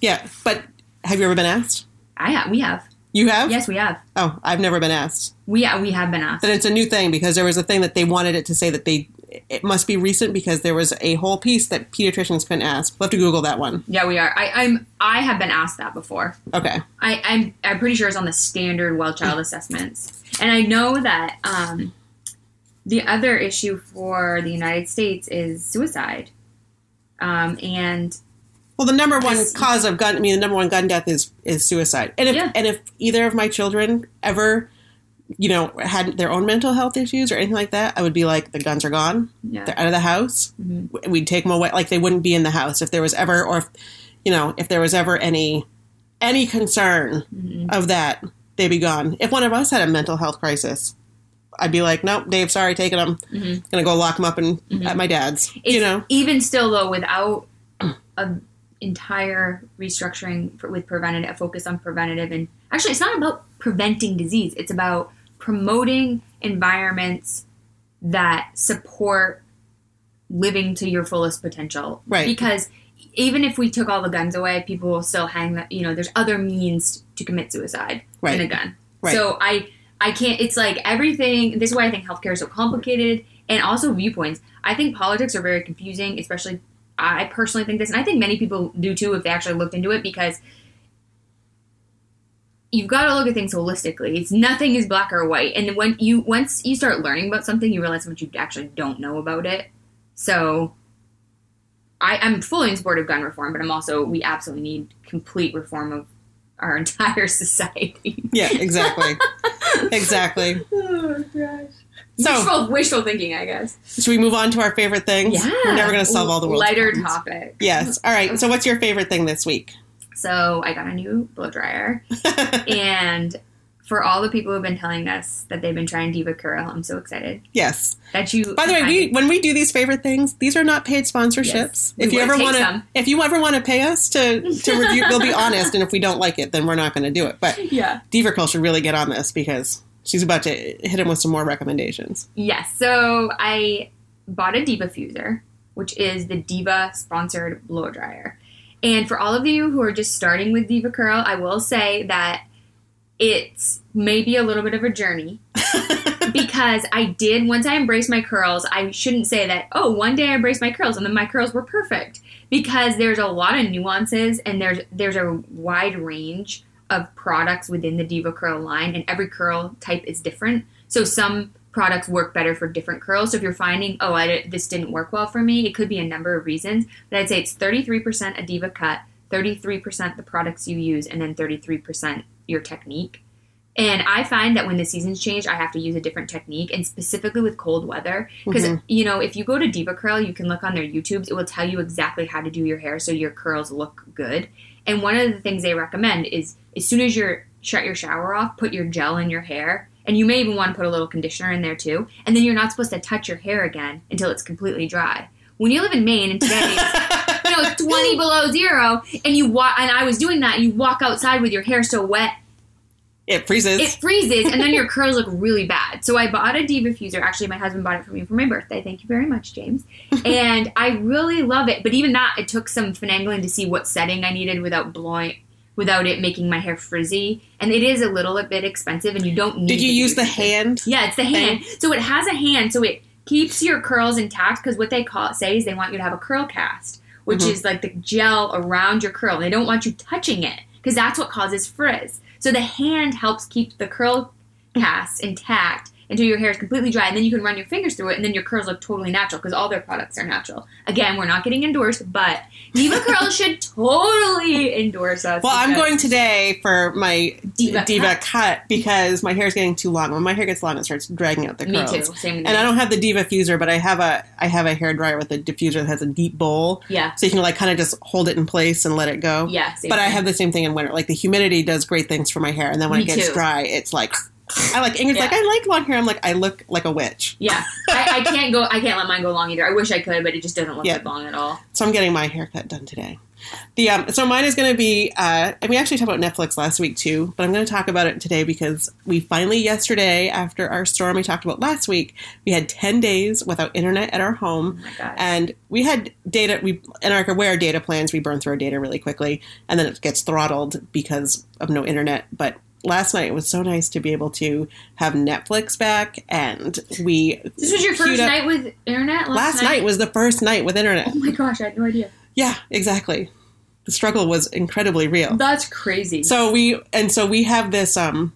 yeah, but have you ever been asked? I have. We have. You have? Yes, we have. Oh, I've never been asked. We we have been asked. Then it's a new thing because there was a thing that they wanted it to say that they it must be recent because there was a whole piece that pediatricians couldn't ask. We'll have to Google that one. Yeah, we are. I, I'm. I have been asked that before. Okay. I, I'm. I'm pretty sure it's on the standard well child assessments, and I know that um, the other issue for the United States is suicide, um, and Well, the number one cause of gun I mean the number one gun death is is suicide. And if Yeah. and if either of my children ever you know had their own mental health issues or anything like that, I would be like the guns are gone. yeah, They're out of the house. Mhm. We'd take them away. Like they wouldn't be in the house if there was ever, or if, you know, if there was ever any any concern Mhm. of that, they'd be gone. If one of us had a mental health crisis, I'd be like, nope, Dave, sorry, taking him. Mhm. Gonna go lock them up in, Mhm. at my dad's. It's, you know, even still though, without a entire restructuring for, with preventative, a focus on preventative, and actually, it's not about preventing disease. It's about promoting environments that support living to your fullest potential. Right. Because even if we took all the guns away, people will still hang that. You know, there's other means to commit suicide Right. than a gun. Right. So I I can't. It's like everything. This is why I think healthcare is so complicated, and also viewpoints. I think politics are very confusing, especially. I personally think this, and I think many people do too if they actually looked into it, because you've got to look at things holistically. It's nothing is black or white, and when you once you start learning about something, you realize how much you actually don't know about it. So, I, I'm fully in support of gun reform, but I'm also we absolutely need complete reform of our entire society. yeah, exactly, exactly. Oh gosh. So- wishful, wishful thinking, I guess. Should we move on to our favorite things? Yeah. We're never gonna solve all the world's lighter problems. topic. Yes. All right. So, what's your favorite thing this week? So I got a new blow dryer, and for all the people who've been telling us that they've been trying DevaCurl, I'm so excited yes. that you. By the way, we when we do these favorite things, these are not paid sponsorships. Yes. If you ever want to, if you ever want to pay us to to review, we'll be honest. And if we don't like it, then we're not going to do it. But yeah. DevaCurl should really get on this because she's about to hit him with some more recommendations. Yes. So I bought a DevaFuser, which is the Deva sponsored blow dryer. And for all of you who are just starting with DevaCurl, I will say that it's maybe a little bit of a journey because I did once I embraced my curls, I shouldn't say that, oh, one day I embraced my curls and then my curls were perfect. Because there's a lot of nuances and there's there's a wide range of products within the DevaCurl line and every curl type is different. So some products work better for different curls. So if you're finding, oh, I, this didn't work well for me, it could be a number of reasons. But I'd say it's 33% a Deva cut, 33% the products you use, and then 33% your technique. And I find that when the seasons change, I have to use a different technique, and specifically with cold weather. Because, Mhm. you know, if you go to DevaCurl, you can look on their YouTubes, it will tell you exactly how to do your hair so your curls look good. And one of the things they recommend is as soon as you're shut your shower off, put your gel in your hair. And you may even want to put a little conditioner in there too. And then you're not supposed to touch your hair again until it's completely dry. When you live in Maine and today it's you know, it's 20 below zero, and you walk, and I was doing that, and you walk outside with your hair so wet, it freezes. it freezes, and then your curls look really bad. So I bought a DevaFuser. Actually, my husband bought it for me for my birthday. Thank you very much, James. and I really love it. But even that, it took some finagling to see what setting I needed without blowing, without it making my hair frizzy. And it is a little bit expensive, and you don't need. Did you use the hand? Yeah, it's the hand. So it has a hand, so it keeps your curls intact because what they call say is they want you to have a curl cast, which Mhm. is like the gel around your curl. They don't want you touching it because that's what causes frizz. So the hand helps keep the curl cast intact until your hair is completely dry, and then you can run your fingers through it, and then your curls look totally natural because all their products are natural. Again, we're not getting endorsed, but Diva Curls should totally endorse us. Well, I'm going today for my Diva diva, cut. cut. because my hair is getting too long. When my hair gets long, it starts dragging out the curls. Me too. Same And me. I don't have the DevaFuser, but I have a I have a hair dryer with a diffuser that has a deep bowl, Yeah. so you can like kind of just hold it in place and let it go. Yeah. But I have the same thing in winter. Like the humidity does great things for my hair, and then when Me it gets too. dry, it's like I like Ingrid's like I like long hair. I'm like I look like a witch. Yeah, I, I can't go. I can't let mine go long either. I wish I could, but it just doesn't look Yeah. that long at all. So I'm getting my haircut done today. The um, so mine is going to be. Uh, and we actually talked about Netflix last week too, but I'm going to talk about it today because we finally yesterday after our storm we talked about last week, we had 10 days without internet at our home. Oh. And we had data. We in our aware data plans. We burn through our data really quickly, and then it gets throttled because of no internet. But last night it was so nice to be able to have Netflix back, and we. this was your first night with internet. Last, Last night was the first night with internet. Oh my gosh, I had no idea. Yeah, exactly. The struggle was incredibly real. That's crazy. So we and so we have this um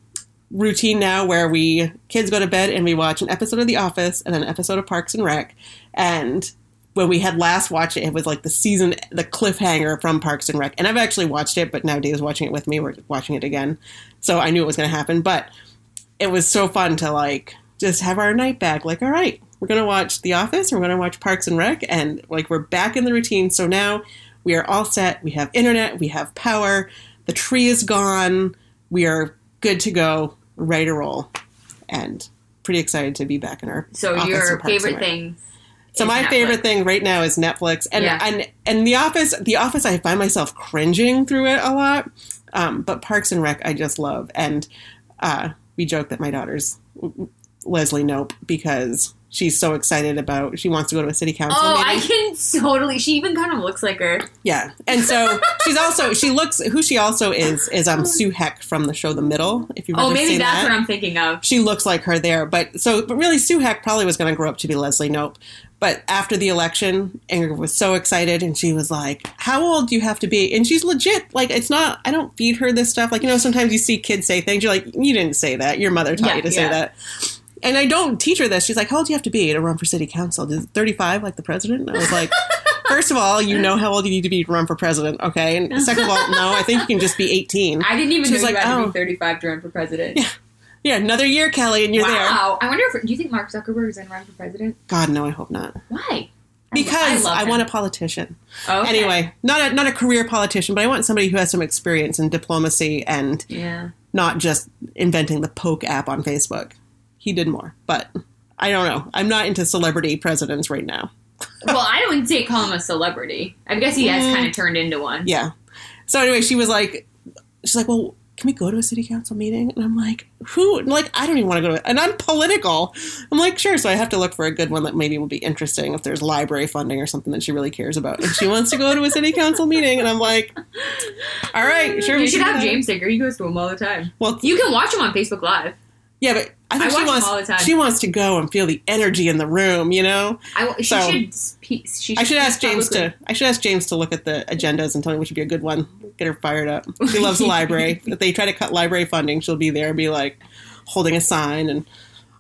routine now where we kids go to bed and we watch an episode of The Office and an episode of Parks and Rec. And when we had last watched it, it was like the season, the cliffhanger from Parks and Rec. And I've actually watched it, but now Dave's watching it with me. We're watching it again, so I knew it was going to happen. But it was so fun to like just have our night back. Like, all right, we're going to watch The Office. We're going to watch Parks and Rec, and like we're back in the routine. So now we are all set. We have internet. We have power. The tree is gone. We are good to go, ready to roll, and pretty excited to be back in our. So your and Parks and favorite thing? So my Netflix. favorite thing right now is Netflix, and Yeah. and and The Office. The Office, I find myself cringing through it a lot, um, but Parks and Rec, I just love. And uh, we joke that my daughter's Leslie Knope because she's so excited about. She wants to go to a city council Oh, meeting. I can totally. She even kind of looks like her. Yeah, and so she's also she looks who she also is is um Sue Heck from the show The Middle. If you've Oh, maybe that's that. what I'm thinking of. she looks like her there. But so, but really, Sue Heck probably was going to grow up to be Leslie Knope. But after the election, Ingrid was so excited, and she was like, "How old do you have to be?" And she's legit. Like, it's not. I don't feed her this stuff. Like, you know, sometimes you see kids say things. You're like, "You didn't say that. Your mother taught Yeah, you to say that." And I don't teach her this. She's like, "How old do you have to be to run for city council? Is 35 like the president?" I was like. First of all, you know how old you need to be to run for president, okay? And second of all, no, I think you can just be 18. I didn't even She know was you like, had to oh. be 35 to run for president. Yeah, Yeah, another year, Kelly, and you're there. wow. I wonder if do you think Mark Zuckerberg is going to run for president? God, no, I hope not. Why? Because love I, want a politician. Okay. Anyway, not a not a career politician, but I want somebody who has some experience in diplomacy and Yeah. not just inventing the Poke app on Facebook. He did more, but I don't know. I'm not into celebrity presidents right now. Well, I wouldn't say call him a celebrity. I guess he has Mm. kind of turned into one. Yeah. So anyway, she was like, she's like, well, can we go to a city council meeting? And I'm like, who? Like, I don't even want to go to it. And I'm political. I'm like, sure. So I have to look for a good one that maybe will be interesting if there's library funding or something that she really cares about. And she wants to go to a city council meeting. And I'm like, all right, sure. You we should have. James Digger. He goes to them all the time. Well, You can watch him on Facebook Live. yeah, but I think I she wants all the time. she wants to go and feel the energy in the room. You know, I, she So- should. She I should ask James publicly. to I should ask James to look at the agendas and tell me which would be a good one. Get her fired up. She loves the library. If they try to cut library funding, she'll be there and be like holding a sign and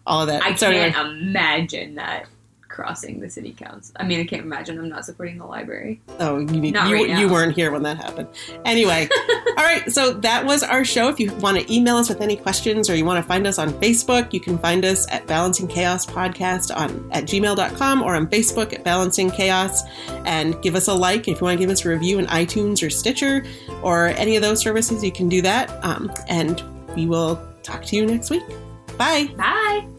all of that. I So can't imagine that crossing the city council. I mean, I can't imagine them not supporting the library. oh, you need, you, right you weren't here when that happened. Anyway, all right. So that was our show. If you want to email us with any questions or you want to find us on Facebook, you can find us at Balancing Chaos Podcast on at gmail.com or on Facebook at Balancing Chaos and give us a like. If you want to give us a review in iTunes or Stitcher or any of those services, you can do that. Um, and we will talk to you next week. Bye. Bye.